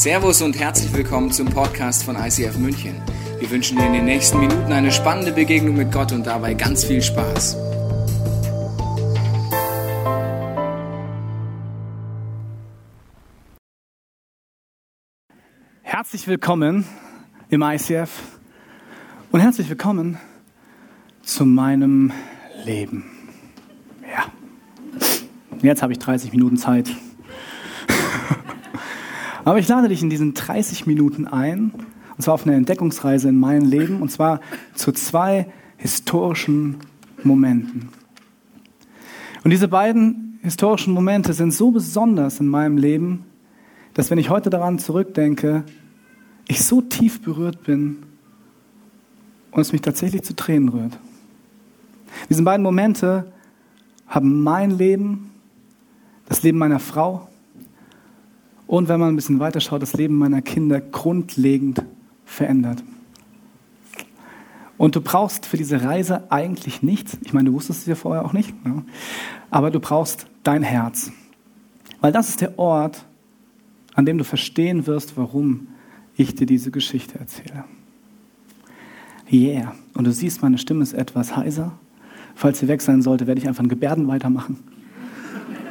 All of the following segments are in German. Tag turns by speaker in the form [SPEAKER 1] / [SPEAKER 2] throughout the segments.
[SPEAKER 1] Servus und herzlich willkommen zum Podcast von ICF München. Wir wünschen dir in den nächsten Minuten eine spannende Begegnung mit Gott und dabei ganz viel Spaß.
[SPEAKER 2] Herzlich willkommen im ICF und herzlich willkommen zu meinem Leben. Ja, jetzt habe ich 30 Minuten Zeit. Aber ich lade dich in diesen 30 Minuten ein, und zwar auf eine Entdeckungsreise in mein Leben, und zwar zu zwei historischen Momenten. Und diese beiden historischen Momente sind so besonders in meinem Leben, dass wenn ich heute daran zurückdenke, ich so tief berührt bin und es mich tatsächlich zu Tränen rührt. Diese beiden Momente haben mein Leben, das Leben meiner Frau und wenn man ein bisschen weiter schaut, das Leben meiner Kinder grundlegend verändert. Und du brauchst für diese Reise eigentlich nichts. Ich meine, du wusstest es ja vorher auch nicht. Ja. Aber du brauchst dein Herz. Weil das ist der Ort, an dem du verstehen wirst, warum ich dir diese Geschichte erzähle. Yeah. Und du siehst, meine Stimme ist etwas heiser. Falls sie weg sein sollte, werde ich einfach in Gebärden weitermachen.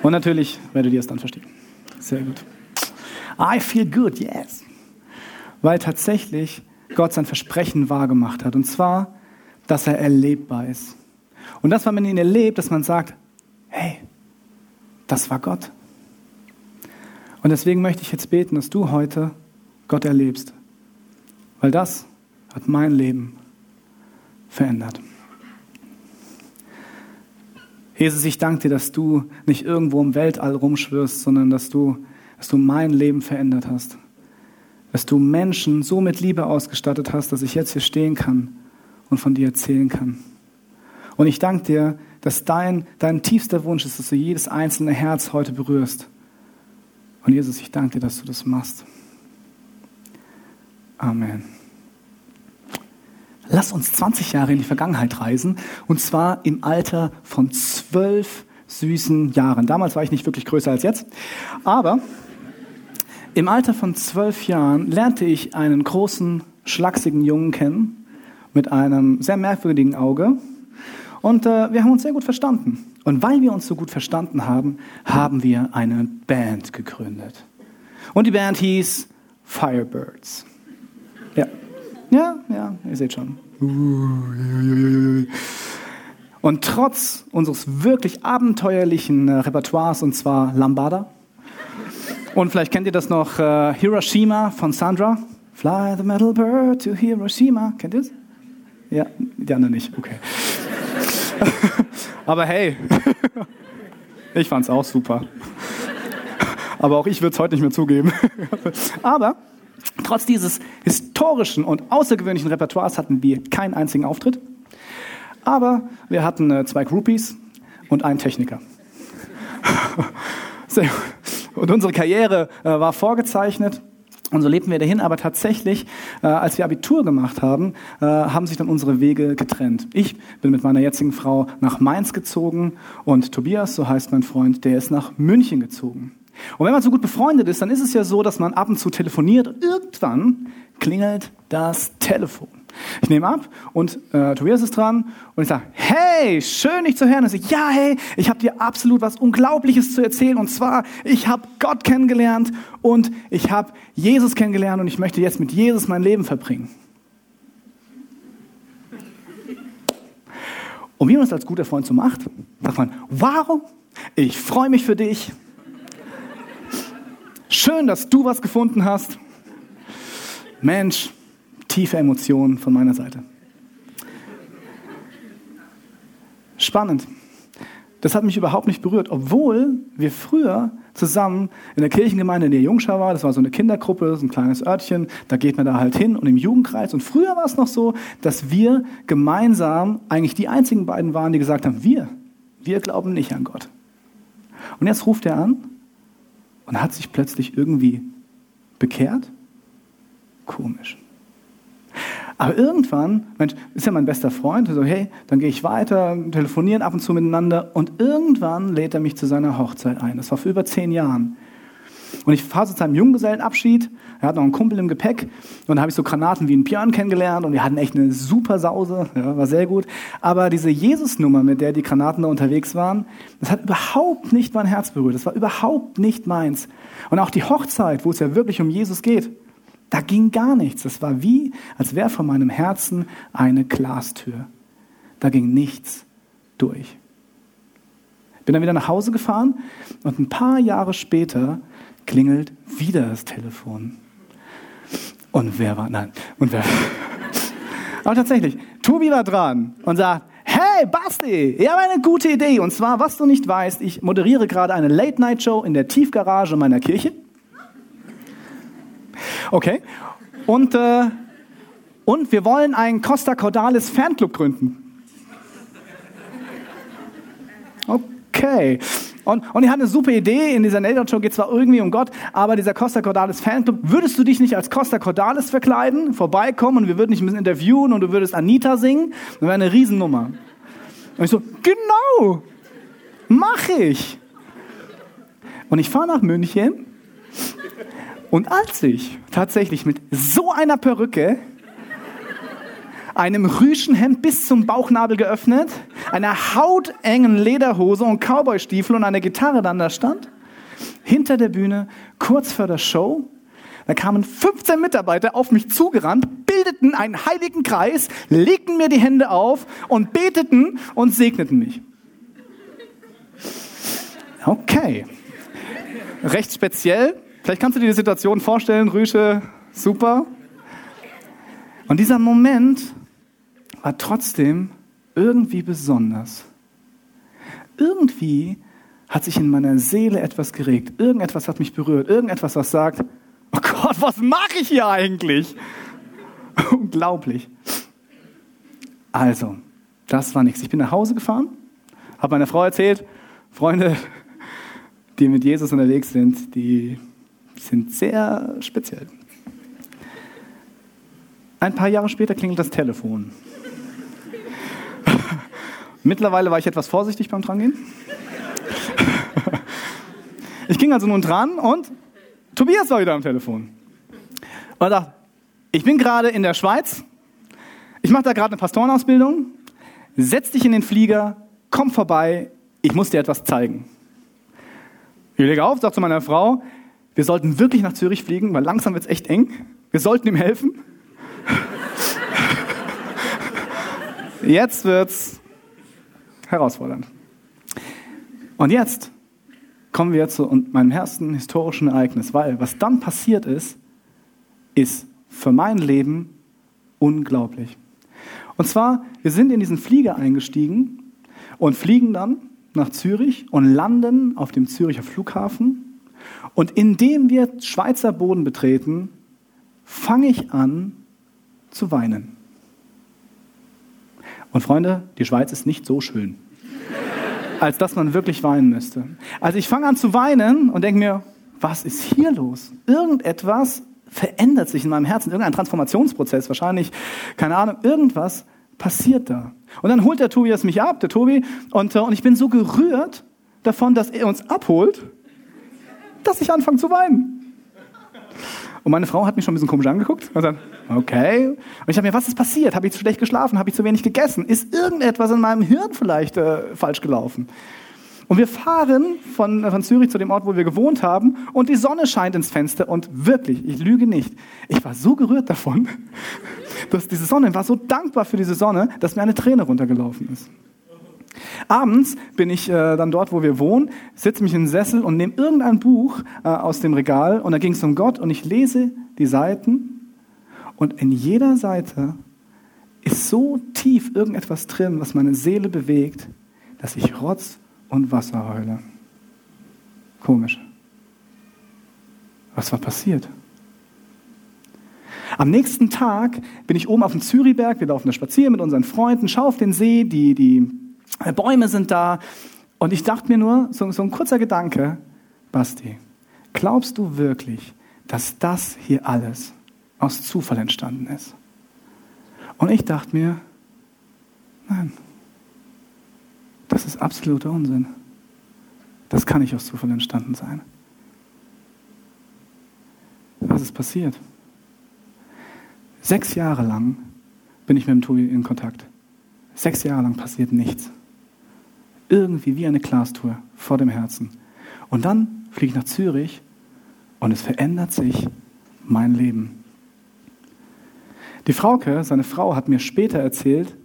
[SPEAKER 2] Und natürlich werdet ihr es dann verstehen. Sehr gut. I feel good, yes. Weil tatsächlich Gott sein Versprechen wahrgemacht hat. Und zwar, dass er erlebbar ist. Und das, wenn man ihn erlebt, dass man sagt, hey, das war Gott. Und deswegen möchte ich jetzt beten, dass du heute Gott erlebst. Weil das hat mein Leben verändert. Jesus, ich danke dir, dass du nicht irgendwo im Weltall rumschwirrst, sondern dass du dass du mein Leben verändert hast. Dass du Menschen so mit Liebe ausgestattet hast, dass ich jetzt hier stehen kann und von dir erzählen kann. Und ich danke dir, dass dein, dein tiefster Wunsch ist, dass du jedes einzelne Herz heute berührst. Und Jesus, ich danke dir, dass du das machst. Amen. Lass uns 20 Jahre in die Vergangenheit reisen, und zwar im Alter von zwölf süßen Jahren. Damals war ich nicht wirklich größer als jetzt, aber im Alter von zwölf Jahren lernte ich einen großen, schlachsigen Jungen kennen mit einem sehr merkwürdigen Auge. Und äh, wir haben uns sehr gut verstanden. Und weil wir uns so gut verstanden haben, haben wir eine Band gegründet. Und die Band hieß Firebirds. Ja, ja, ja, ihr seht schon. Und trotz unseres wirklich abenteuerlichen äh, Repertoires, und zwar Lambada, und vielleicht kennt ihr das noch, äh, Hiroshima von Sandra. Fly the metal bird to Hiroshima. Kennt ihr es? Ja, die anderen nicht. Okay. Aber hey, ich fand es auch super. Aber auch ich würde es heute nicht mehr zugeben. Aber trotz dieses historischen und außergewöhnlichen Repertoires hatten wir keinen einzigen Auftritt. Aber wir hatten äh, zwei Groupies und einen Techniker. Sehr gut. Und unsere Karriere äh, war vorgezeichnet. Und so lebten wir dahin, aber tatsächlich, äh, als wir Abitur gemacht haben, äh, haben sich dann unsere Wege getrennt. Ich bin mit meiner jetzigen Frau nach Mainz gezogen und Tobias, so heißt mein Freund, der ist nach München gezogen. Und wenn man so gut befreundet ist, dann ist es ja so, dass man ab und zu telefoniert und irgendwann klingelt das Telefon. Ich nehme ab und äh, Tobias ist dran und ich sage, hey, schön dich zu hören. Und ich ja, hey, ich habe dir absolut was Unglaubliches zu erzählen. Und zwar, ich habe Gott kennengelernt und ich habe Jesus kennengelernt und ich möchte jetzt mit Jesus mein Leben verbringen. Und wie man es als guter Freund so macht, sagt man, wow, ich freue mich für dich. Schön, dass du was gefunden hast. Mensch, tiefe Emotionen von meiner Seite. Spannend. Das hat mich überhaupt nicht berührt, obwohl wir früher zusammen in der Kirchengemeinde in der Jungschau war. Das war so eine Kindergruppe, so ein kleines Örtchen. Da geht man da halt hin und im Jugendkreis. Und früher war es noch so, dass wir gemeinsam eigentlich die einzigen beiden waren, die gesagt haben, wir, wir glauben nicht an Gott. Und jetzt ruft er an und hat sich plötzlich irgendwie bekehrt. Komisch. Aber irgendwann, Mensch, ist ja mein bester Freund, so hey, dann gehe ich weiter, telefonieren ab und zu miteinander und irgendwann lädt er mich zu seiner Hochzeit ein. Das war vor über zehn Jahren. Und ich fahre zu einem Junggesellenabschied. Er hat noch einen Kumpel im Gepäck. Und da habe ich so Granaten wie einen Björn kennengelernt. Und wir hatten echt eine super Sause. Ja, war sehr gut. Aber diese Jesus-Nummer, mit der die Granaten da unterwegs waren, das hat überhaupt nicht mein Herz berührt. Das war überhaupt nicht meins. Und auch die Hochzeit, wo es ja wirklich um Jesus geht, da ging gar nichts. Das war wie, als wäre von meinem Herzen eine Glastür. Da ging nichts durch. Bin dann wieder nach Hause gefahren und ein paar Jahre später klingelt wieder das Telefon. Und wer war, nein, und wer, aber tatsächlich, Tobi war dran und sagt, hey Basti, ich habe eine gute Idee. Und zwar, was du nicht weißt, ich moderiere gerade eine Late-Night-Show in der Tiefgarage meiner Kirche. Okay. Und, äh, und wir wollen einen Costa Cordalis Fanclub gründen. Okay. Und, und er hat eine super Idee. In dieser Nader Show geht zwar irgendwie um Gott, aber dieser Costa Cordalis Fanclub, würdest du dich nicht als Costa Cordalis verkleiden, vorbeikommen und wir würden dich ein bisschen interviewen und du würdest Anita singen? Das wäre eine Riesennummer. Und ich so, genau, mach ich. Und ich fahre nach München und als ich tatsächlich mit so einer Perücke einem Rüschenhemd bis zum Bauchnabel geöffnet, einer hautengen Lederhose und Cowboystiefel und einer Gitarre dann da stand. Hinter der Bühne, kurz vor der Show, da kamen 15 Mitarbeiter auf mich zugerannt, bildeten einen heiligen Kreis, legten mir die Hände auf und beteten und segneten mich. Okay. Recht speziell. Vielleicht kannst du dir die Situation vorstellen, Rüsche, super. Und dieser Moment war trotzdem irgendwie besonders. Irgendwie hat sich in meiner Seele etwas geregt. Irgendetwas hat mich berührt. Irgendetwas, was sagt, oh Gott, was mache ich hier eigentlich? Unglaublich. Also, das war nichts. Ich bin nach Hause gefahren, habe meiner Frau erzählt, Freunde, die mit Jesus unterwegs sind, die sind sehr speziell. Ein paar Jahre später klingelt das Telefon. Mittlerweile war ich etwas vorsichtig beim Drangehen. ich ging also nun dran und Tobias war wieder am Telefon. Und er dachte, ich bin gerade in der Schweiz, ich mache da gerade eine Pastorenausbildung, setz dich in den Flieger, komm vorbei, ich muss dir etwas zeigen. Ich lege auf, sage zu meiner Frau, wir sollten wirklich nach Zürich fliegen, weil langsam wird es echt eng. Wir sollten ihm helfen. Jetzt wird's herausfordernd. Und jetzt kommen wir zu meinem ersten historischen Ereignis, weil was dann passiert ist, ist für mein Leben unglaublich. Und zwar, wir sind in diesen Flieger eingestiegen und fliegen dann nach Zürich und landen auf dem Züricher Flughafen. Und indem wir Schweizer Boden betreten, fange ich an zu weinen. Und Freunde, die Schweiz ist nicht so schön, als dass man wirklich weinen müsste. Also ich fange an zu weinen und denke mir, was ist hier los? Irgendetwas verändert sich in meinem Herzen, irgendein Transformationsprozess wahrscheinlich, keine Ahnung, irgendwas passiert da. Und dann holt der Tobias mich ab, der Tobi, und, äh, und ich bin so gerührt davon, dass er uns abholt, dass ich anfange zu weinen. Und meine Frau hat mich schon ein bisschen komisch angeguckt. Und dann, okay. Und ich habe mir, was ist passiert? Habe ich zu schlecht geschlafen? Habe ich zu wenig gegessen? Ist irgendetwas in meinem Hirn vielleicht äh, falsch gelaufen? Und wir fahren von, von Zürich zu dem Ort, wo wir gewohnt haben, und die Sonne scheint ins Fenster. Und wirklich, ich lüge nicht, ich war so gerührt davon, dass diese Sonne, war so dankbar für diese Sonne, dass mir eine Träne runtergelaufen ist. Abends bin ich äh, dann dort, wo wir wohnen, sitze mich in den Sessel und nehme irgendein Buch äh, aus dem Regal und da ging es um Gott und ich lese die Seiten und in jeder Seite ist so tief irgendetwas drin, was meine Seele bewegt, dass ich Rotz und Wasser heule. Komisch. Was war passiert? Am nächsten Tag bin ich oben auf dem Zürichberg, wir laufen da spazieren mit unseren Freunden, schaue auf den See, die, die Bäume sind da. Und ich dachte mir nur, so, so ein kurzer Gedanke, Basti, glaubst du wirklich, dass das hier alles aus Zufall entstanden ist? Und ich dachte mir, nein, das ist absoluter Unsinn. Das kann nicht aus Zufall entstanden sein. was ist passiert? Sechs Jahre lang bin ich mit dem Tobi in Kontakt. Sechs Jahre lang passiert nichts. Irgendwie wie eine Glastour vor dem Herzen. Und dann fliege ich nach Zürich und es verändert sich mein Leben. Die Frauke, seine Frau, hat mir später erzählt,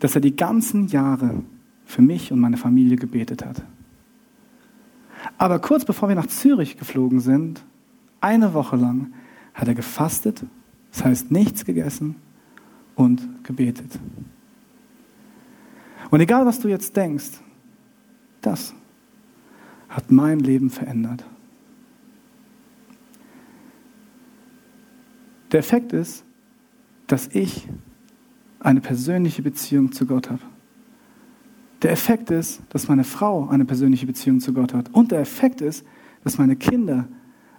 [SPEAKER 2] dass er die ganzen Jahre für mich und meine Familie gebetet hat. Aber kurz bevor wir nach Zürich geflogen sind, eine Woche lang, hat er gefastet, das heißt nichts gegessen und gebetet. Und egal, was du jetzt denkst, das hat mein Leben verändert. Der Effekt ist, dass ich eine persönliche Beziehung zu Gott habe. Der Effekt ist, dass meine Frau eine persönliche Beziehung zu Gott hat. Und der Effekt ist, dass meine Kinder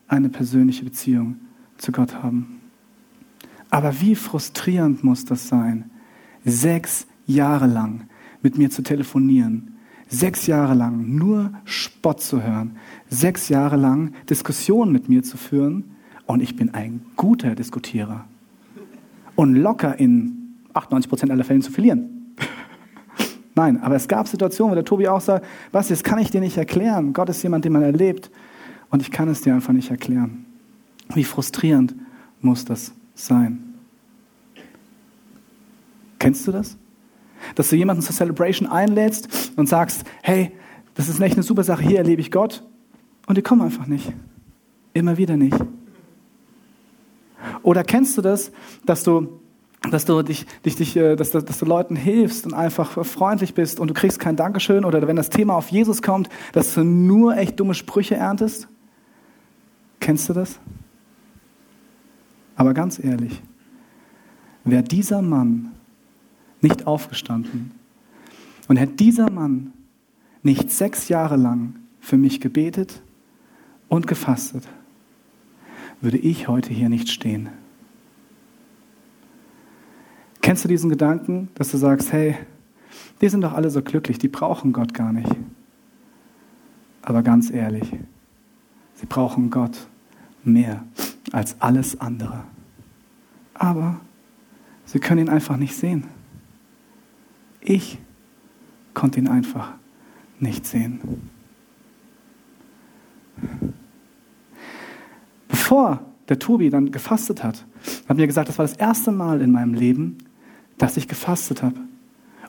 [SPEAKER 2] eine persönliche Beziehung zu Gott haben. Aber wie frustrierend muss das sein, sechs Jahre lang mit mir zu telefonieren, sechs Jahre lang nur Spott zu hören, sechs Jahre lang Diskussionen mit mir zu führen und ich bin ein guter Diskutierer und locker in 98 Prozent aller Fällen zu verlieren. Nein, aber es gab Situationen, wo der Tobi auch sagt, was, das kann ich dir nicht erklären. Gott ist jemand, den man erlebt und ich kann es dir einfach nicht erklären. Wie frustrierend muss das sein? Kennst du das? Dass du jemanden zur Celebration einlädst und sagst, hey, das ist echt eine super Sache, hier erlebe ich Gott und die kommen einfach nicht. Immer wieder nicht. Oder kennst du das, dass du dass du dich, dich, dich äh, dass, dass, du Leuten hilfst und einfach freundlich bist und du kriegst kein Dankeschön oder wenn das Thema auf Jesus kommt, dass du nur echt dumme Sprüche erntest? Kennst du das? Aber ganz ehrlich, wäre dieser Mann nicht aufgestanden und hätte dieser Mann nicht sechs Jahre lang für mich gebetet und gefastet, würde ich heute hier nicht stehen. Kennst du diesen Gedanken, dass du sagst, hey, die sind doch alle so glücklich, die brauchen Gott gar nicht. Aber ganz ehrlich, sie brauchen Gott mehr als alles andere. Aber sie können ihn einfach nicht sehen. Ich konnte ihn einfach nicht sehen. Bevor der Tobi dann gefastet hat, hat mir gesagt, das war das erste Mal in meinem Leben, dass ich gefastet habe.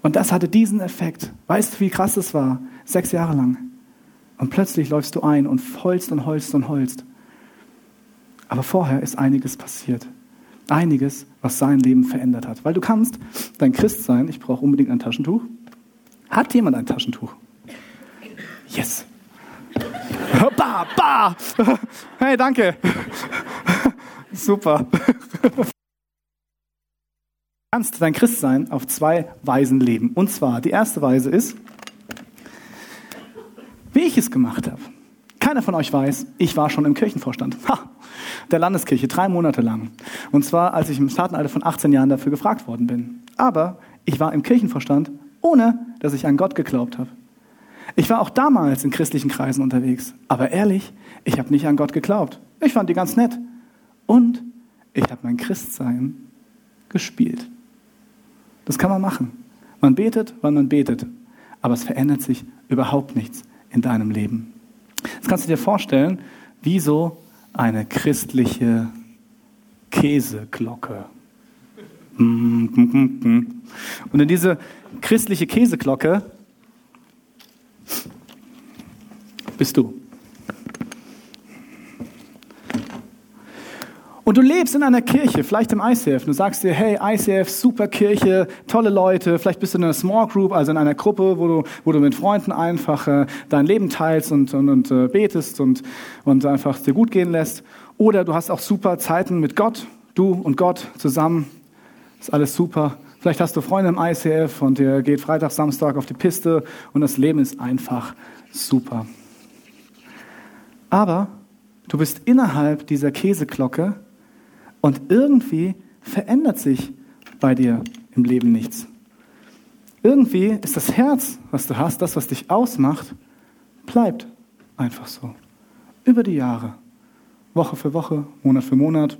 [SPEAKER 2] Und das hatte diesen Effekt. Weißt du, wie krass das war? Sechs Jahre lang. Und plötzlich läufst du ein und heulst und heulst und heulst. Aber vorher ist einiges passiert. Einiges, was sein Leben verändert hat. Weil du kannst dein Christ sein, ich brauche unbedingt ein Taschentuch. Hat jemand ein Taschentuch? Yes. Ba, ba. Hey, danke. Super kannst dein Christsein auf zwei Weisen leben. Und zwar, die erste Weise ist, wie ich es gemacht habe. Keiner von euch weiß, ich war schon im Kirchenvorstand. Ha, der Landeskirche, drei Monate lang. Und zwar, als ich im Staatenalter von 18 Jahren dafür gefragt worden bin. Aber ich war im Kirchenvorstand, ohne dass ich an Gott geglaubt habe. Ich war auch damals in christlichen Kreisen unterwegs. Aber ehrlich, ich habe nicht an Gott geglaubt. Ich fand die ganz nett. Und ich habe mein Christsein gespielt. Das kann man machen. Man betet, wann man betet. Aber es verändert sich überhaupt nichts in deinem Leben. Jetzt kannst du dir vorstellen, wie so eine christliche Käseglocke. Und in diese christliche Käseglocke bist du. Und du lebst in einer Kirche, vielleicht im ICF. Du sagst dir, hey, ICF, super Kirche, tolle Leute. Vielleicht bist du in einer Small Group, also in einer Gruppe, wo du, wo du mit Freunden einfach äh, dein Leben teilst und, und, und äh, betest und, und einfach dir gut gehen lässt. Oder du hast auch super Zeiten mit Gott, du und Gott zusammen. Ist alles super. Vielleicht hast du Freunde im ICF und ihr geht Freitag, Samstag auf die Piste und das Leben ist einfach super. Aber du bist innerhalb dieser Käseglocke und irgendwie verändert sich bei dir im Leben nichts. Irgendwie ist das Herz, was du hast, das, was dich ausmacht, bleibt einfach so. Über die Jahre. Woche für Woche, Monat für Monat.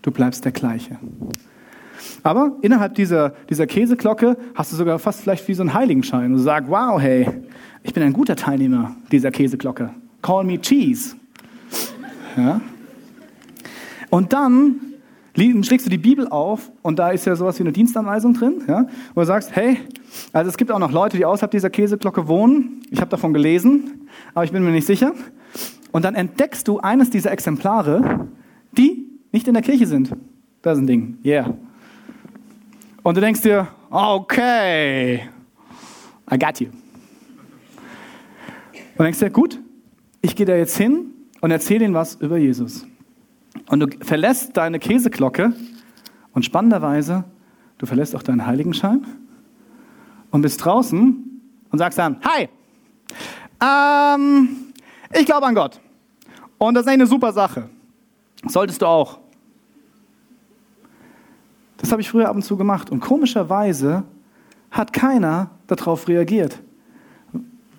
[SPEAKER 2] Du bleibst der gleiche. Aber innerhalb dieser, dieser Käseglocke hast du sogar fast vielleicht wie so einen Heiligenschein. Und sagst, wow, hey, ich bin ein guter Teilnehmer dieser Käseglocke. Call me Cheese. Ja? Und dann schlägst du die Bibel auf und da ist ja sowas wie eine Dienstanweisung drin, ja, wo du sagst, hey, also es gibt auch noch Leute, die außerhalb dieser Käseglocke wohnen. Ich habe davon gelesen, aber ich bin mir nicht sicher. Und dann entdeckst du eines dieser Exemplare, die nicht in der Kirche sind. Da ist ein Ding, yeah. Und du denkst dir, okay, I got you. Und denkst dir, gut, ich gehe da jetzt hin und erzähle ihnen was über Jesus. Und du verlässt deine Käseglocke und spannenderweise, du verlässt auch deinen Heiligenschein und bist draußen und sagst dann, hi, ähm, ich glaube an Gott. Und das ist eine super Sache. Solltest du auch. Das habe ich früher ab und zu gemacht. Und komischerweise hat keiner darauf reagiert.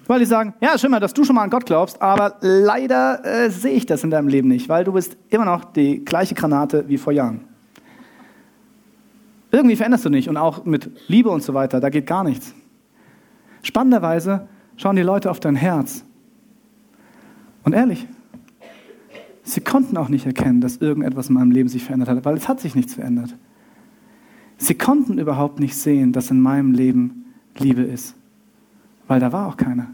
[SPEAKER 2] Weil die sagen, ja, schön mal, dass du schon mal an Gott glaubst, aber leider äh, sehe ich das in deinem Leben nicht, weil du bist immer noch die gleiche Granate wie vor Jahren. Irgendwie veränderst du nicht und auch mit Liebe und so weiter, da geht gar nichts. Spannenderweise schauen die Leute auf dein Herz. Und ehrlich, sie konnten auch nicht erkennen, dass irgendetwas in meinem Leben sich verändert hat, weil es hat sich nichts verändert. Sie konnten überhaupt nicht sehen, dass in meinem Leben Liebe ist weil da war auch keiner.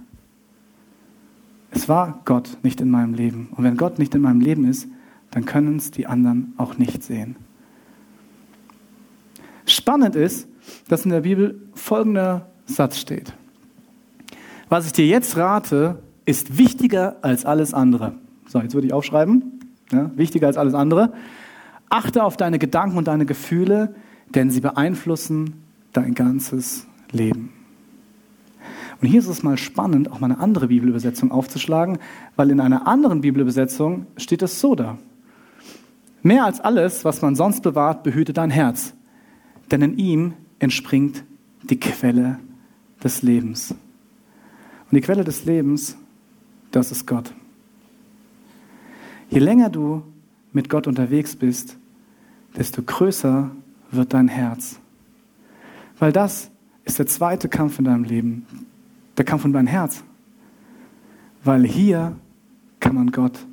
[SPEAKER 2] Es war Gott nicht in meinem Leben. Und wenn Gott nicht in meinem Leben ist, dann können es die anderen auch nicht sehen. Spannend ist, dass in der Bibel folgender Satz steht. Was ich dir jetzt rate, ist wichtiger als alles andere. So, jetzt würde ich aufschreiben. Ja, wichtiger als alles andere. Achte auf deine Gedanken und deine Gefühle, denn sie beeinflussen dein ganzes Leben. Und hier ist es mal spannend, auch mal eine andere Bibelübersetzung aufzuschlagen, weil in einer anderen Bibelübersetzung steht es so da. Mehr als alles, was man sonst bewahrt, behüte dein Herz, denn in ihm entspringt die Quelle des Lebens. Und die Quelle des Lebens, das ist Gott. Je länger du mit Gott unterwegs bist, desto größer wird dein Herz. Weil das ist der zweite Kampf in deinem Leben der Kampf um dein Herz. Weil hier kann man Gott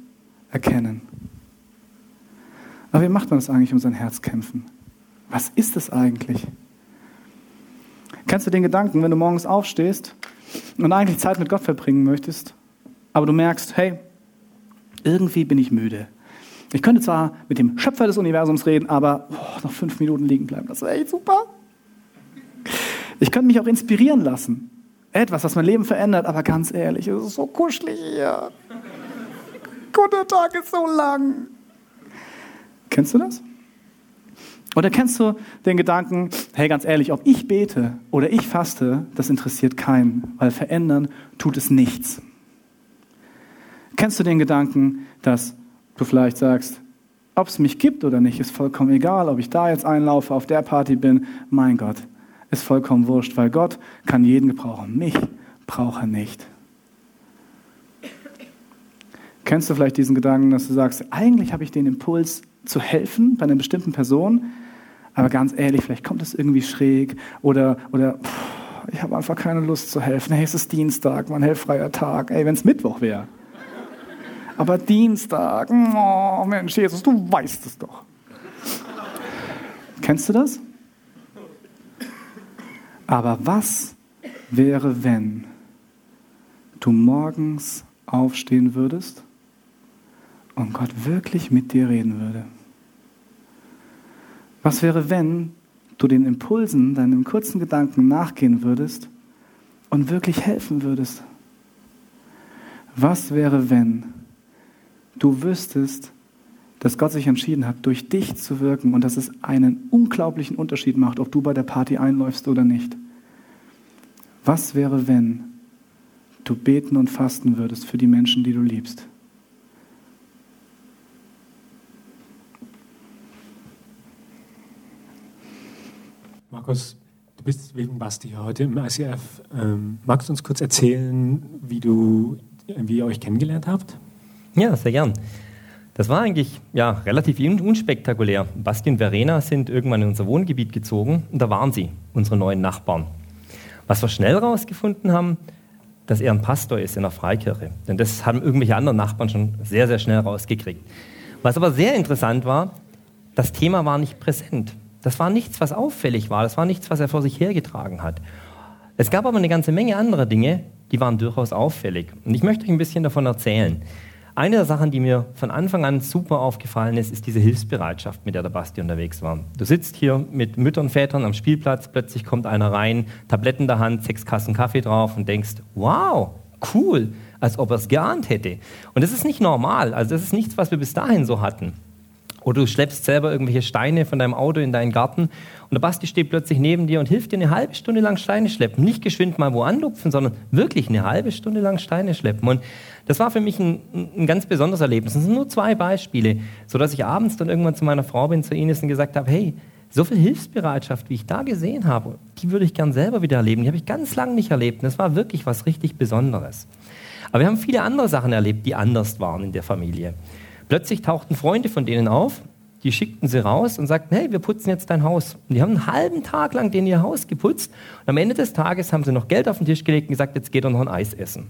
[SPEAKER 2] erkennen. Aber wie macht man das eigentlich, um sein Herz kämpfen? Was ist es eigentlich? Kennst du den Gedanken, wenn du morgens aufstehst und eigentlich Zeit mit Gott verbringen möchtest, aber du merkst, hey, irgendwie bin ich müde. Ich könnte zwar mit dem Schöpfer des Universums reden, aber oh, noch fünf Minuten liegen bleiben, das wäre echt super. Ich könnte mich auch inspirieren lassen etwas, was mein Leben verändert, aber ganz ehrlich, es ist so kuschelig hier. Guter Tag ist so lang. Kennst du das? Oder kennst du den Gedanken, hey, ganz ehrlich, ob ich bete oder ich faste, das interessiert keinen, weil verändern tut es nichts. Kennst du den Gedanken, dass du vielleicht sagst, ob es mich gibt oder nicht, ist vollkommen egal, ob ich da jetzt einlaufe, auf der Party bin, mein Gott, ist vollkommen wurscht, weil Gott kann jeden gebrauchen. Mich braucht er nicht. Kennst du vielleicht diesen Gedanken, dass du sagst, eigentlich habe ich den Impuls zu helfen bei einer bestimmten Person, aber ganz ehrlich, vielleicht kommt es irgendwie schräg oder, oder pff, ich habe einfach keine Lust zu helfen. Hey, es ist Dienstag, mein hellfreier Tag. Ey, wenn es Mittwoch wäre. Aber Dienstag, oh Mensch, Jesus, du weißt es doch. Kennst du das? Aber was wäre, wenn du morgens aufstehen würdest und Gott wirklich mit dir reden würde? Was wäre, wenn du den Impulsen, deinen kurzen Gedanken nachgehen würdest und wirklich helfen würdest? Was wäre, wenn du wüsstest, dass Gott sich entschieden hat, durch dich zu wirken und dass es einen unglaublichen Unterschied macht, ob du bei der Party einläufst oder nicht. Was wäre, wenn du beten und fasten würdest für die Menschen, die du liebst?
[SPEAKER 3] Markus, du bist wegen Basti heute im ICF. Ähm, magst du uns kurz erzählen, wie, du, wie ihr euch kennengelernt habt?
[SPEAKER 4] Ja, sehr gern. Das war eigentlich ja, relativ unspektakulär. Basti und Verena sind irgendwann in unser Wohngebiet gezogen und da waren sie, unsere neuen Nachbarn. Was wir schnell herausgefunden haben, dass er ein Pastor ist in der Freikirche. Denn das haben irgendwelche anderen Nachbarn schon sehr, sehr schnell rausgekriegt. Was aber sehr interessant war, das Thema war nicht präsent. Das war nichts, was auffällig war. Das war nichts, was er vor sich hergetragen hat. Es gab aber eine ganze Menge anderer Dinge, die waren durchaus auffällig. Und ich möchte euch ein bisschen davon erzählen. Eine der Sachen, die mir von Anfang an super aufgefallen ist, ist diese Hilfsbereitschaft, mit der der Basti unterwegs war. Du sitzt hier mit Müttern, Vätern am Spielplatz, plötzlich kommt einer rein, Tabletten in der Hand, sechs Kassen Kaffee drauf und denkst, wow, cool, als ob er es geahnt hätte. Und das ist nicht normal, also das ist nichts, was wir bis dahin so hatten. Oder du schleppst selber irgendwelche Steine von deinem Auto in deinen Garten und der Basti steht plötzlich neben dir und hilft dir eine halbe Stunde lang Steine schleppen. Nicht geschwind mal wo anlupfen, sondern wirklich eine halbe Stunde lang Steine schleppen. Und das war für mich ein, ein ganz besonderes Erlebnis. Das sind nur zwei Beispiele, sodass ich abends dann irgendwann zu meiner Frau bin, zu Ines und gesagt habe, hey, so viel Hilfsbereitschaft, wie ich da gesehen habe, die würde ich gern selber wieder erleben. Die habe ich ganz lange nicht erlebt. Und das war wirklich was richtig Besonderes. Aber wir haben viele andere Sachen erlebt, die anders waren in der Familie. Plötzlich tauchten Freunde von denen auf, die schickten sie raus und sagten, hey, wir putzen jetzt dein Haus. Und die haben einen halben Tag lang denen ihr Haus geputzt. Und am Ende des Tages haben sie noch Geld auf den Tisch gelegt und gesagt, jetzt geht er noch ein Eis essen.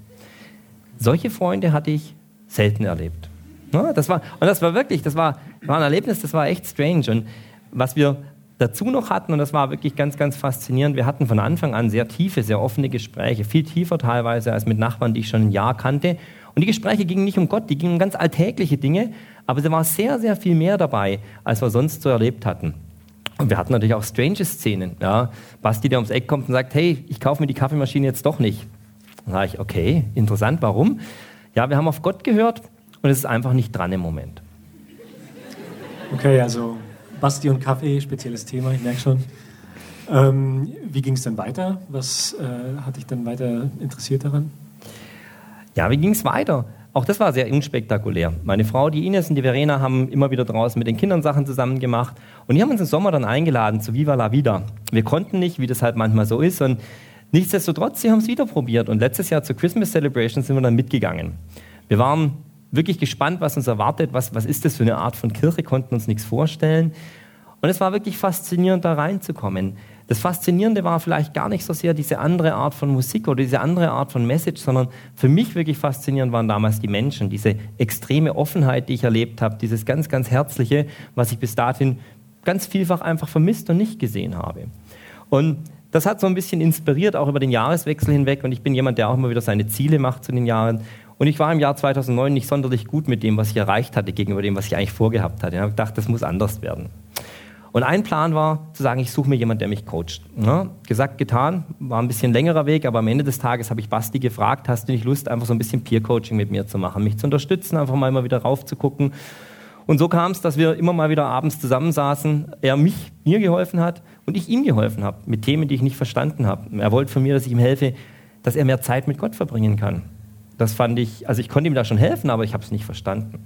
[SPEAKER 4] Solche Freunde hatte ich selten erlebt. Das war, und das war wirklich, das war, war ein Erlebnis, das war echt strange. Und was wir dazu noch hatten, und das war wirklich ganz, ganz faszinierend, wir hatten von Anfang an sehr tiefe, sehr offene Gespräche, viel tiefer teilweise als mit Nachbarn, die ich schon ein Jahr kannte. Und die Gespräche gingen nicht um Gott, die gingen um ganz alltägliche Dinge, aber es war sehr, sehr viel mehr dabei, als wir sonst so erlebt hatten. Und wir hatten natürlich auch strange Szenen. Ja. Basti, der ums Eck kommt und sagt, hey, ich kaufe mir die Kaffeemaschine jetzt doch nicht. Dann sage ich, okay, interessant, warum? Ja, wir haben auf Gott gehört und es ist einfach nicht dran im Moment.
[SPEAKER 3] Okay, also Basti und Kaffee, spezielles Thema, ich merke schon. Ähm, wie ging es dann weiter? Was äh, hat dich dann weiter interessiert daran?
[SPEAKER 4] Ja, wie ging es weiter? Auch das war sehr unspektakulär. Meine Frau, die Ines und die Verena haben immer wieder draußen mit den Kindern Sachen zusammen gemacht. Und die haben uns im Sommer dann eingeladen zu Viva la Vida. Wir konnten nicht, wie das halt manchmal so ist. Und nichtsdestotrotz, sie haben es wieder probiert. Und letztes Jahr zur Christmas Celebration sind wir dann mitgegangen. Wir waren wirklich gespannt, was uns erwartet. Was, was ist das für eine Art von Kirche? Konnten uns nichts vorstellen. Und es war wirklich faszinierend, da reinzukommen. Das Faszinierende war vielleicht gar nicht so sehr diese andere Art von Musik oder diese andere Art von Message, sondern für mich wirklich faszinierend waren damals die Menschen, diese extreme Offenheit, die ich erlebt habe, dieses ganz, ganz Herzliche, was ich bis dahin ganz vielfach einfach vermisst und nicht gesehen habe. Und das hat so ein bisschen inspiriert, auch über den Jahreswechsel hinweg. Und ich bin jemand, der auch immer wieder seine Ziele macht zu den Jahren. Und ich war im Jahr 2009 nicht sonderlich gut mit dem, was ich erreicht hatte, gegenüber dem, was ich eigentlich vorgehabt hatte. Ich habe gedacht, das muss anders werden. Und ein Plan war, zu sagen, ich suche mir jemanden, der mich coacht. Ja, gesagt, getan, war ein bisschen längerer Weg, aber am Ende des Tages habe ich Basti gefragt, hast du nicht Lust, einfach so ein bisschen Peer-Coaching mit mir zu machen, mich zu unterstützen, einfach mal immer wieder raufzugucken. Und so kam es, dass wir immer mal wieder abends zusammensaßen, er mich, mir geholfen hat und ich ihm geholfen habe, mit Themen, die ich nicht verstanden habe. Er wollte von mir, dass ich ihm helfe, dass er mehr Zeit mit Gott verbringen kann. Das fand ich, also ich konnte ihm da schon helfen, aber ich habe es nicht verstanden.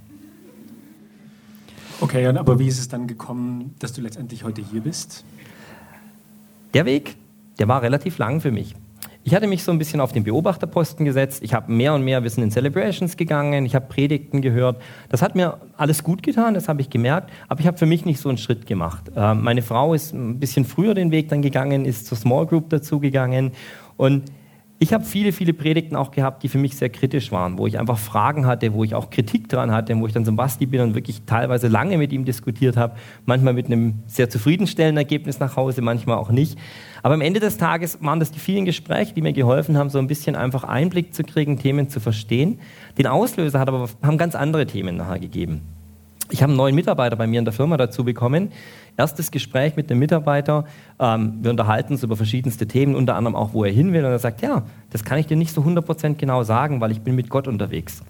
[SPEAKER 3] Okay, aber wie ist es dann gekommen, dass du letztendlich heute hier bist?
[SPEAKER 4] Der Weg, der war relativ lang für mich. Ich hatte mich so ein bisschen auf den Beobachterposten gesetzt. Ich habe mehr und mehr, wir in Celebrations gegangen, ich habe Predigten gehört. Das hat mir alles gut getan, das habe ich gemerkt, aber ich habe für mich nicht so einen Schritt gemacht. Ähm, meine Frau ist ein bisschen früher den Weg dann gegangen, ist zur Small Group dazugegangen und ich habe viele, viele Predigten auch gehabt, die für mich sehr kritisch waren, wo ich einfach Fragen hatte, wo ich auch Kritik dran hatte, wo ich dann zum Basti bin und wirklich teilweise lange mit ihm diskutiert habe, manchmal mit einem sehr zufriedenstellenden Ergebnis nach Hause, manchmal auch nicht. Aber am Ende des Tages waren das die vielen Gespräche, die mir geholfen haben, so ein bisschen einfach Einblick zu kriegen, Themen zu verstehen. Den Auslöser hat aber, haben ganz andere Themen nachher gegeben. Ich habe einen neuen Mitarbeiter bei mir in der Firma dazu bekommen. Erstes Gespräch mit dem Mitarbeiter. Ähm, wir unterhalten uns über verschiedenste Themen, unter anderem auch, wo er hin will. Und er sagt, ja, das kann ich dir nicht so 100% genau sagen, weil ich bin mit Gott unterwegs.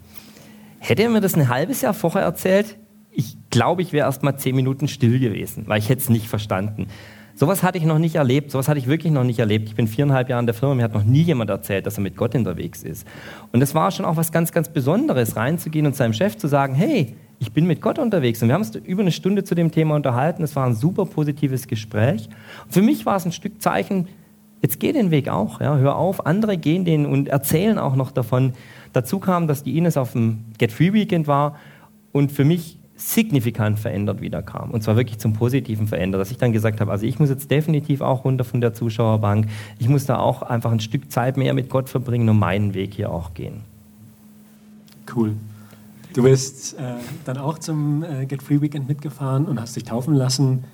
[SPEAKER 4] Hätte er mir das ein halbes Jahr vorher erzählt, ich glaube, ich wäre erst mal zehn Minuten still gewesen, weil ich hätte es nicht verstanden. Sowas hatte ich noch nicht erlebt, sowas hatte ich wirklich noch nicht erlebt. Ich bin viereinhalb Jahre in der Firma, mir hat noch nie jemand erzählt, dass er mit Gott unterwegs ist. Und es war schon auch was ganz, ganz Besonderes, reinzugehen und seinem Chef zu sagen, hey, ich bin mit Gott unterwegs. Und wir haben uns über eine Stunde zu dem Thema unterhalten. Es war ein super positives Gespräch. Und für mich war es ein Stück Zeichen, jetzt geh den Weg auch. Ja, hör auf, andere gehen den und erzählen auch noch davon. Dazu kam, dass die Ines auf dem Get Free Weekend war und für mich signifikant verändert wiederkam. Und zwar wirklich zum Positiven verändert, dass ich dann gesagt habe, also ich muss jetzt definitiv auch runter von der Zuschauerbank. Ich muss da auch einfach ein Stück Zeit mehr mit Gott verbringen und meinen Weg hier auch gehen.
[SPEAKER 3] Cool. Du bist äh, dann auch zum äh, Get Free Weekend mitgefahren und hast dich taufen lassen.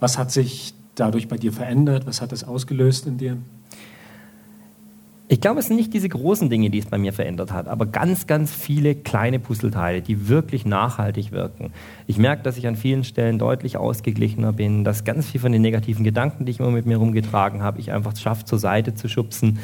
[SPEAKER 3] Was hat sich dadurch bei dir verändert? Was hat das ausgelöst in dir?
[SPEAKER 4] Ich glaube, es sind nicht diese großen Dinge, die es bei mir verändert hat, aber ganz, ganz viele kleine Puzzleteile, die wirklich nachhaltig wirken. Ich merke, dass ich an vielen Stellen deutlich ausgeglichener bin, dass ganz viel von den negativen Gedanken, die ich immer mit mir rumgetragen habe, ich einfach schaffe, zur Seite zu schubsen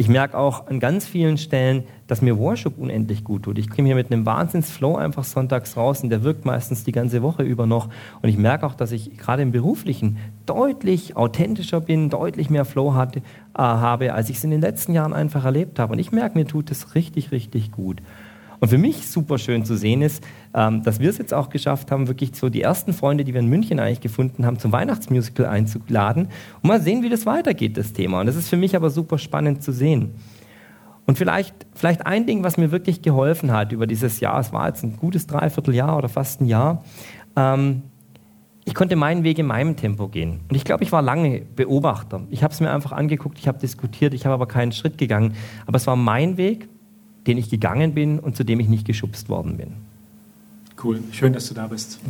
[SPEAKER 4] ich merke auch an ganz vielen Stellen, dass mir Worship unendlich gut tut. Ich komme hier mit einem Wahnsinnsflow einfach sonntags raus und der wirkt meistens die ganze Woche über noch. Und ich merke auch, dass ich gerade im Beruflichen deutlich authentischer bin, deutlich mehr Flow hatte, äh, habe, als ich es in den letzten Jahren einfach erlebt habe. Und ich merke, mir tut es richtig, richtig gut. Und für mich super schön zu sehen ist, ähm, dass wir es jetzt auch geschafft haben, wirklich so die ersten Freunde, die wir in München eigentlich gefunden haben, zum Weihnachtsmusical einzuladen und mal sehen, wie das weitergeht, das Thema. Und das ist für mich aber super spannend zu sehen. Und vielleicht, vielleicht ein Ding, was mir wirklich geholfen hat über dieses Jahr, es war jetzt ein gutes Dreivierteljahr oder fast ein Jahr, ähm, ich konnte meinen Weg in meinem Tempo gehen. Und ich glaube, ich war lange Beobachter. Ich habe es mir einfach angeguckt, ich habe diskutiert, ich habe aber keinen Schritt gegangen. Aber es war mein Weg den ich gegangen bin und zu dem ich nicht geschubst worden bin.
[SPEAKER 3] Cool, schön, dass du da bist.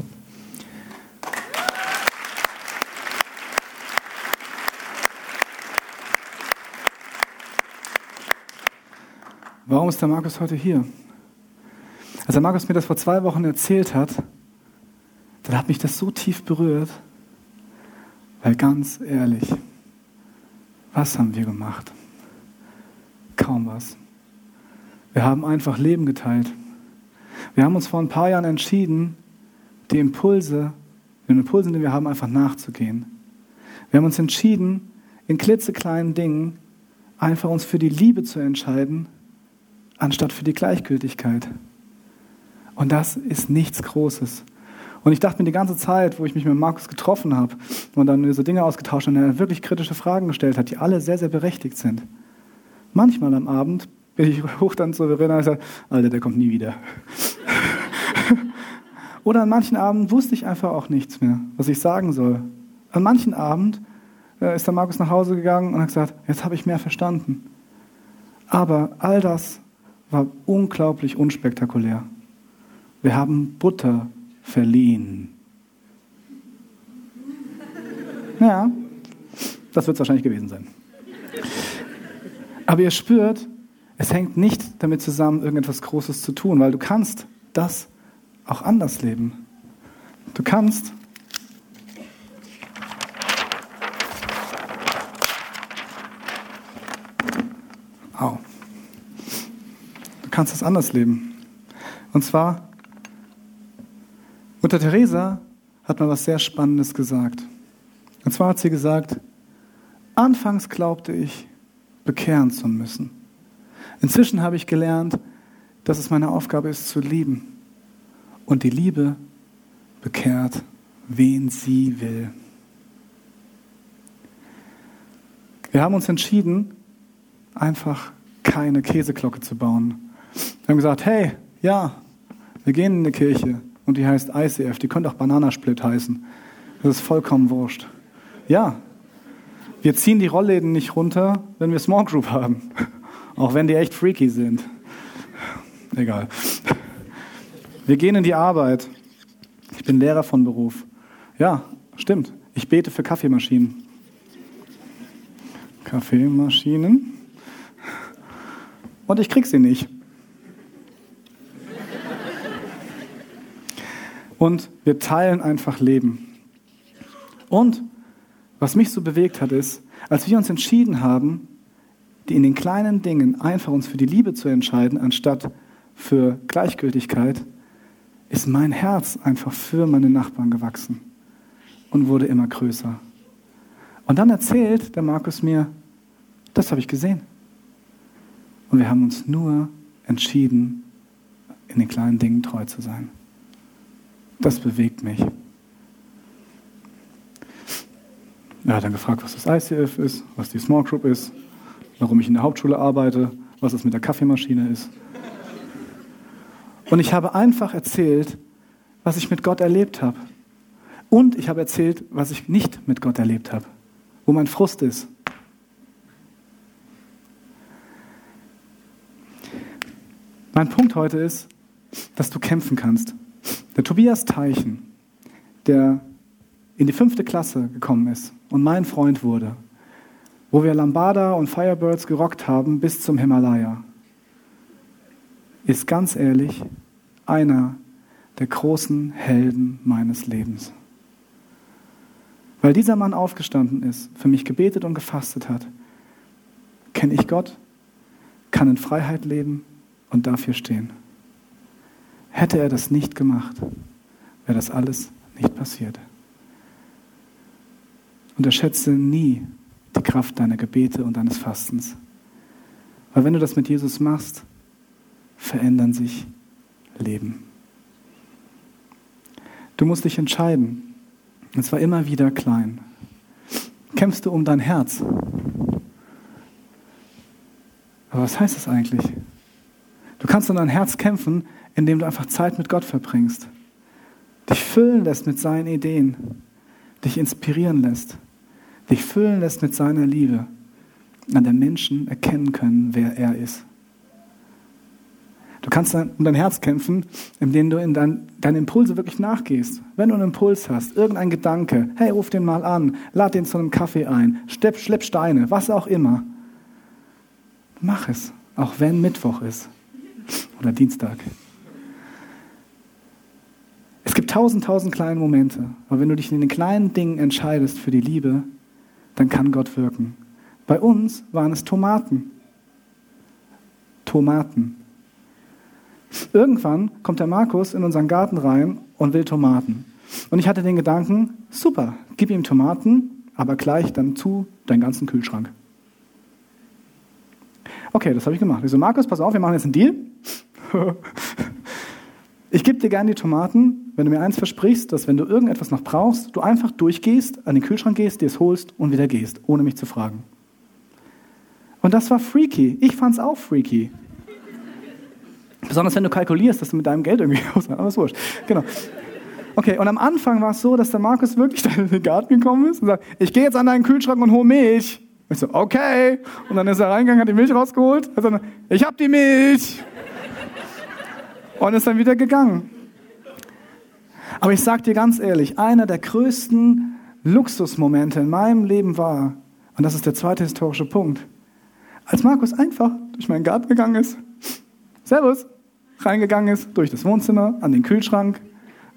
[SPEAKER 2] Warum ist der Markus heute hier? Als der Markus mir das vor zwei Wochen erzählt hat, dann hat mich das so tief berührt, weil ganz ehrlich, was haben wir gemacht? Kaum was. Wir haben einfach Leben geteilt. Wir haben uns vor ein paar Jahren entschieden, die Impulse, den Impulsen, die wir haben, einfach nachzugehen. Wir haben uns entschieden, in klitzekleinen Dingen einfach uns für die Liebe zu entscheiden, anstatt für die Gleichgültigkeit. Und das ist nichts Großes. Und ich dachte mir die ganze Zeit, wo ich mich mit Markus getroffen habe und dann diese Dinge ausgetauscht und er wirklich kritische Fragen gestellt hat, die alle sehr, sehr berechtigt sind. Manchmal am Abend bin ich hoch dann zu Verena und sage, Alter, der kommt nie wieder. Oder an manchen Abenden wusste ich einfach auch nichts mehr, was ich sagen soll. An manchen Abend äh, ist der Markus nach Hause gegangen und hat gesagt, jetzt habe ich mehr verstanden. Aber all das war unglaublich unspektakulär. Wir haben Butter verliehen. Ja, das wird es wahrscheinlich gewesen sein. Aber ihr spürt, es hängt nicht damit zusammen, irgendetwas Großes zu tun, weil du kannst das auch anders leben. Du kannst Au. Du kannst das anders leben. Und zwar, Mutter Teresa hat mal was sehr Spannendes gesagt. Und zwar hat sie gesagt, anfangs glaubte ich, bekehren zu müssen. Inzwischen habe ich gelernt, dass es meine Aufgabe ist zu lieben. Und die Liebe bekehrt, wen sie will. Wir haben uns entschieden, einfach keine Käseglocke zu bauen. Wir haben gesagt, hey, ja, wir gehen in eine Kirche und die heißt ICF, die könnte auch Bananasplit heißen. Das ist vollkommen wurscht. Ja, wir ziehen die Rollläden nicht runter, wenn wir Small Group haben. Auch wenn die echt freaky sind. Egal. Wir gehen in die Arbeit. Ich bin Lehrer von Beruf. Ja, stimmt. Ich bete für Kaffeemaschinen. Kaffeemaschinen. Und ich krieg sie nicht. Und wir teilen einfach Leben. Und was mich so bewegt hat, ist, als wir uns entschieden haben, die in den kleinen Dingen einfach uns für die Liebe zu entscheiden, anstatt für Gleichgültigkeit, ist mein Herz einfach für meine Nachbarn gewachsen und wurde immer größer. Und dann erzählt der Markus mir, das habe ich gesehen. Und wir haben uns nur entschieden, in den kleinen Dingen treu zu sein. Das bewegt mich. Er hat dann gefragt, was das ICF ist, was die Small Group ist warum ich in der Hauptschule arbeite, was es mit der Kaffeemaschine ist. Und ich habe einfach erzählt, was ich mit Gott erlebt habe. Und ich habe erzählt, was ich nicht mit Gott erlebt habe, wo mein Frust ist. Mein Punkt heute ist, dass du kämpfen kannst. Der Tobias Teichen, der in die fünfte Klasse gekommen ist und mein Freund wurde, wo wir Lambada und Firebirds gerockt haben bis zum Himalaya, ist ganz ehrlich einer der großen Helden meines Lebens. Weil dieser Mann aufgestanden ist, für mich gebetet und gefastet hat, kenne ich Gott, kann in Freiheit leben und dafür stehen. Hätte er das nicht gemacht, wäre das alles nicht passiert. Unterschätze nie die Kraft deiner Gebete und deines Fastens. Weil wenn du das mit Jesus machst, verändern sich Leben. Du musst dich entscheiden. Und zwar immer wieder klein. Kämpfst du um dein Herz? Aber was heißt das eigentlich? Du kannst um dein Herz kämpfen, indem du einfach Zeit mit Gott verbringst. Dich füllen lässt mit seinen Ideen. Dich inspirieren lässt. Dich füllen lässt mit seiner Liebe. An der Menschen erkennen können, wer er ist. Du kannst um dein Herz kämpfen, indem du in dein, deine Impulse wirklich nachgehst. Wenn du einen Impuls hast, irgendein Gedanke, hey, ruf den mal an, lad den zu einem Kaffee ein, schlepp, schlepp Steine, was auch immer. Mach es, auch wenn Mittwoch ist oder Dienstag. Es gibt tausend, tausend kleine Momente, aber wenn du dich in den kleinen Dingen entscheidest für die Liebe, dann kann Gott wirken. Bei uns waren es Tomaten. Tomaten. Irgendwann kommt der Markus in unseren Garten rein und will Tomaten. Und ich hatte den Gedanken, super, gib ihm Tomaten, aber gleich dann zu deinen ganzen Kühlschrank. Okay, das habe ich gemacht. Ich so, Markus, pass auf, wir machen jetzt einen Deal. ich gebe dir gerne die Tomaten, wenn du mir eins versprichst, dass wenn du irgendetwas noch brauchst, du einfach durchgehst, an den Kühlschrank gehst, dir es holst und wieder gehst, ohne mich zu fragen. Und das war freaky. Ich fand es auch freaky. Besonders wenn du kalkulierst, dass du mit deinem Geld irgendwie aus, aber ist wurscht. Genau. Okay, und am Anfang war es so, dass der Markus wirklich in den Garten gekommen ist und sagt, ich gehe jetzt an deinen Kühlschrank und hole Milch. Und ich so, okay. Und dann ist er reingegangen, hat die Milch rausgeholt. Also, ich hab die Milch. Und ist dann wieder gegangen. Aber ich sag dir ganz ehrlich, einer der größten Luxusmomente in meinem Leben war, und das ist der zweite historische Punkt, als Markus einfach durch meinen Garten gegangen ist. Servus reingegangen ist, durch das Wohnzimmer, an den Kühlschrank,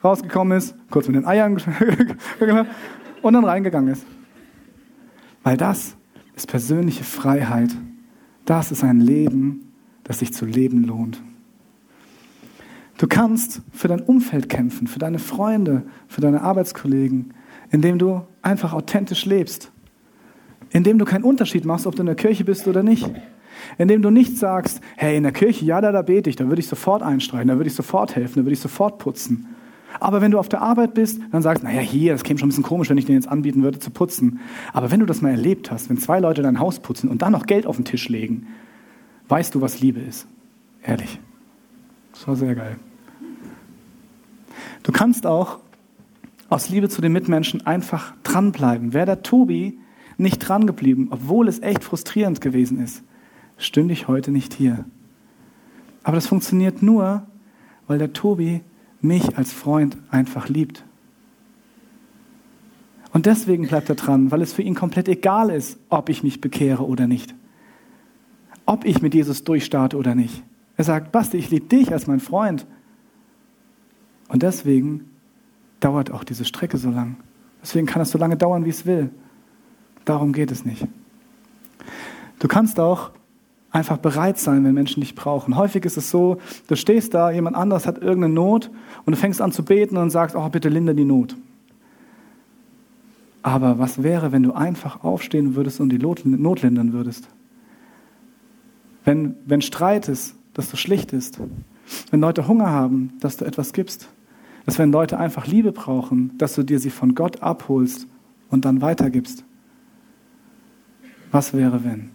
[SPEAKER 2] rausgekommen ist, kurz mit den Eiern und dann reingegangen ist. Weil das ist persönliche Freiheit. Das ist ein Leben, das sich zu leben lohnt. Du kannst für dein Umfeld kämpfen, für deine Freunde, für deine Arbeitskollegen, indem du einfach authentisch lebst. Indem du keinen Unterschied machst, ob du in der Kirche bist oder nicht indem du nicht sagst, hey, in der Kirche, ja, da, da bete ich, da würde ich sofort einstreichen, da würde ich sofort helfen, da würde ich sofort putzen. Aber wenn du auf der Arbeit bist, dann sagst du, naja, hier, das käme schon ein bisschen komisch, wenn ich dir jetzt anbieten würde, zu putzen. Aber wenn du das mal erlebt hast, wenn zwei Leute dein Haus putzen und dann noch Geld auf den Tisch legen, weißt du, was Liebe ist. Ehrlich. Das war sehr geil. Du kannst auch aus Liebe zu den Mitmenschen einfach dranbleiben. Wäre der Tobi nicht dran geblieben, obwohl es echt frustrierend gewesen ist, stünde ich heute nicht hier. Aber das funktioniert nur, weil der Tobi mich als Freund einfach liebt. Und deswegen bleibt er dran, weil es für ihn komplett egal ist, ob ich mich bekehre oder nicht. Ob ich mit Jesus durchstarte oder nicht. Er sagt, Basti, ich liebe dich als mein Freund. Und deswegen dauert auch diese Strecke so lang. Deswegen kann es so lange dauern, wie es will. Darum geht es nicht. Du kannst auch einfach bereit sein, wenn Menschen dich brauchen. Häufig ist es so, du stehst da, jemand anders hat irgendeine Not und du fängst an zu beten und sagst, oh, bitte linde die Not. Aber was wäre, wenn du einfach aufstehen würdest und die Not lindern würdest? Wenn, wenn Streit ist, dass du schlichtest. Wenn Leute Hunger haben, dass du etwas gibst. Dass wenn Leute einfach Liebe brauchen, dass du dir sie von Gott abholst und dann weitergibst. Was wäre, wenn?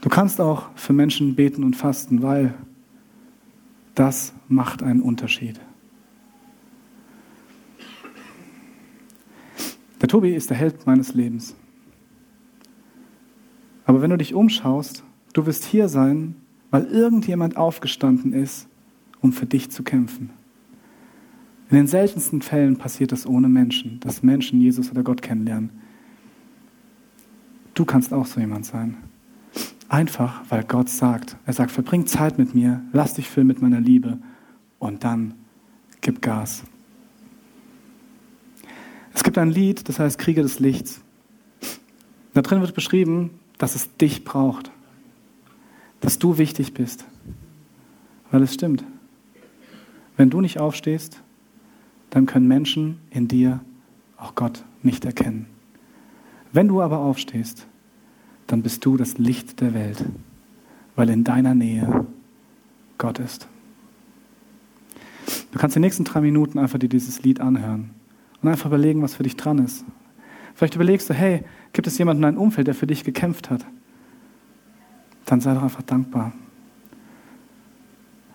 [SPEAKER 2] Du kannst auch für Menschen beten und fasten, weil das macht einen Unterschied. Der Tobi ist der Held meines Lebens. Aber wenn du dich umschaust, du wirst hier sein, weil irgendjemand aufgestanden ist, um für dich zu kämpfen. In den seltensten Fällen passiert das ohne Menschen, dass Menschen Jesus oder Gott kennenlernen. Du kannst auch so jemand sein. Einfach, weil Gott sagt, er sagt, verbring Zeit mit mir, lass dich füllen mit meiner Liebe und dann gib Gas. Es gibt ein Lied, das heißt Kriege des Lichts. Da drin wird beschrieben, dass es dich braucht, dass du wichtig bist, weil es stimmt. Wenn du nicht aufstehst, dann können Menschen in dir auch Gott nicht erkennen. Wenn du aber aufstehst, dann bist du das Licht der Welt, weil in deiner Nähe Gott ist. Du kannst die nächsten drei Minuten einfach dir dieses Lied anhören und einfach überlegen, was für dich dran ist. Vielleicht überlegst du, hey, gibt es jemanden in deinem Umfeld, der für dich gekämpft hat? Dann sei doch einfach dankbar.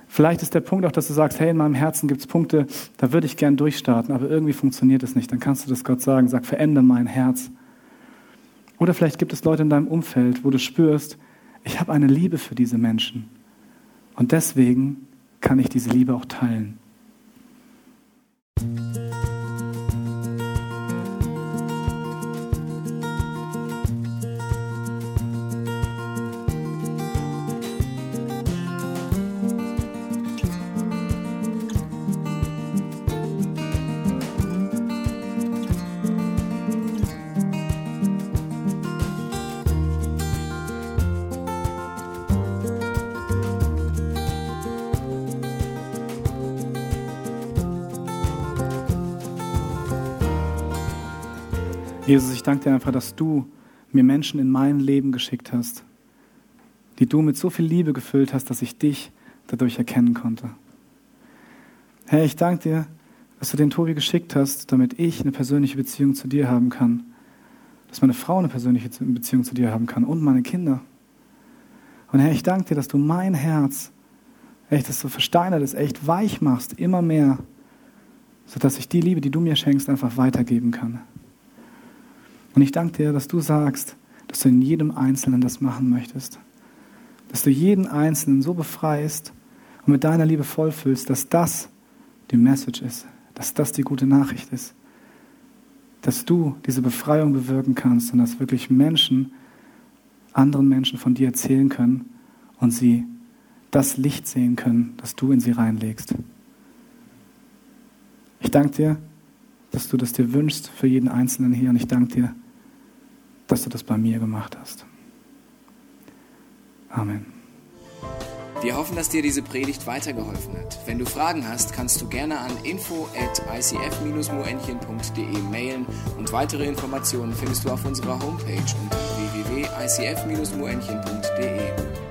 [SPEAKER 2] Vielleicht ist der Punkt auch, dass du sagst, hey, in meinem Herzen gibt es Punkte, da würde ich gern durchstarten, aber irgendwie funktioniert es nicht. Dann kannst du das Gott sagen, sag, verändere mein Herz. Oder vielleicht gibt es Leute in deinem Umfeld, wo du spürst, ich habe eine Liebe für diese Menschen. Und deswegen kann ich diese Liebe auch teilen. Jesus, ich danke dir einfach, dass du mir Menschen in mein Leben geschickt hast, die du mit so viel Liebe gefüllt hast, dass ich dich dadurch erkennen konnte. Herr, ich danke dir, dass du den Tobi geschickt hast, damit ich eine persönliche Beziehung zu dir haben kann, dass meine Frau eine persönliche Beziehung zu dir haben kann und meine Kinder. Und Herr, ich danke dir, dass du mein Herz, echt, das so versteinert ist, echt weich machst, immer mehr, sodass ich die Liebe, die du mir schenkst, einfach weitergeben kann. Und ich danke dir, dass du sagst, dass du in jedem Einzelnen das machen möchtest. Dass du jeden Einzelnen so befreist und mit deiner Liebe vollfüllst, dass das die Message ist, dass das die gute Nachricht ist. Dass du diese Befreiung bewirken kannst und dass wirklich Menschen anderen Menschen von dir erzählen können und sie das Licht sehen können, das du in sie reinlegst. Ich danke dir, dass du das dir wünschst für jeden Einzelnen hier. Und ich danke dir, dass du das bei mir gemacht hast. Amen.
[SPEAKER 1] Wir hoffen, dass dir diese Predigt weitergeholfen hat. Wenn du Fragen hast, kannst du gerne an info at icf-moenchen.de mailen und weitere Informationen findest du auf unserer Homepage unter www.icf-moenchen.de.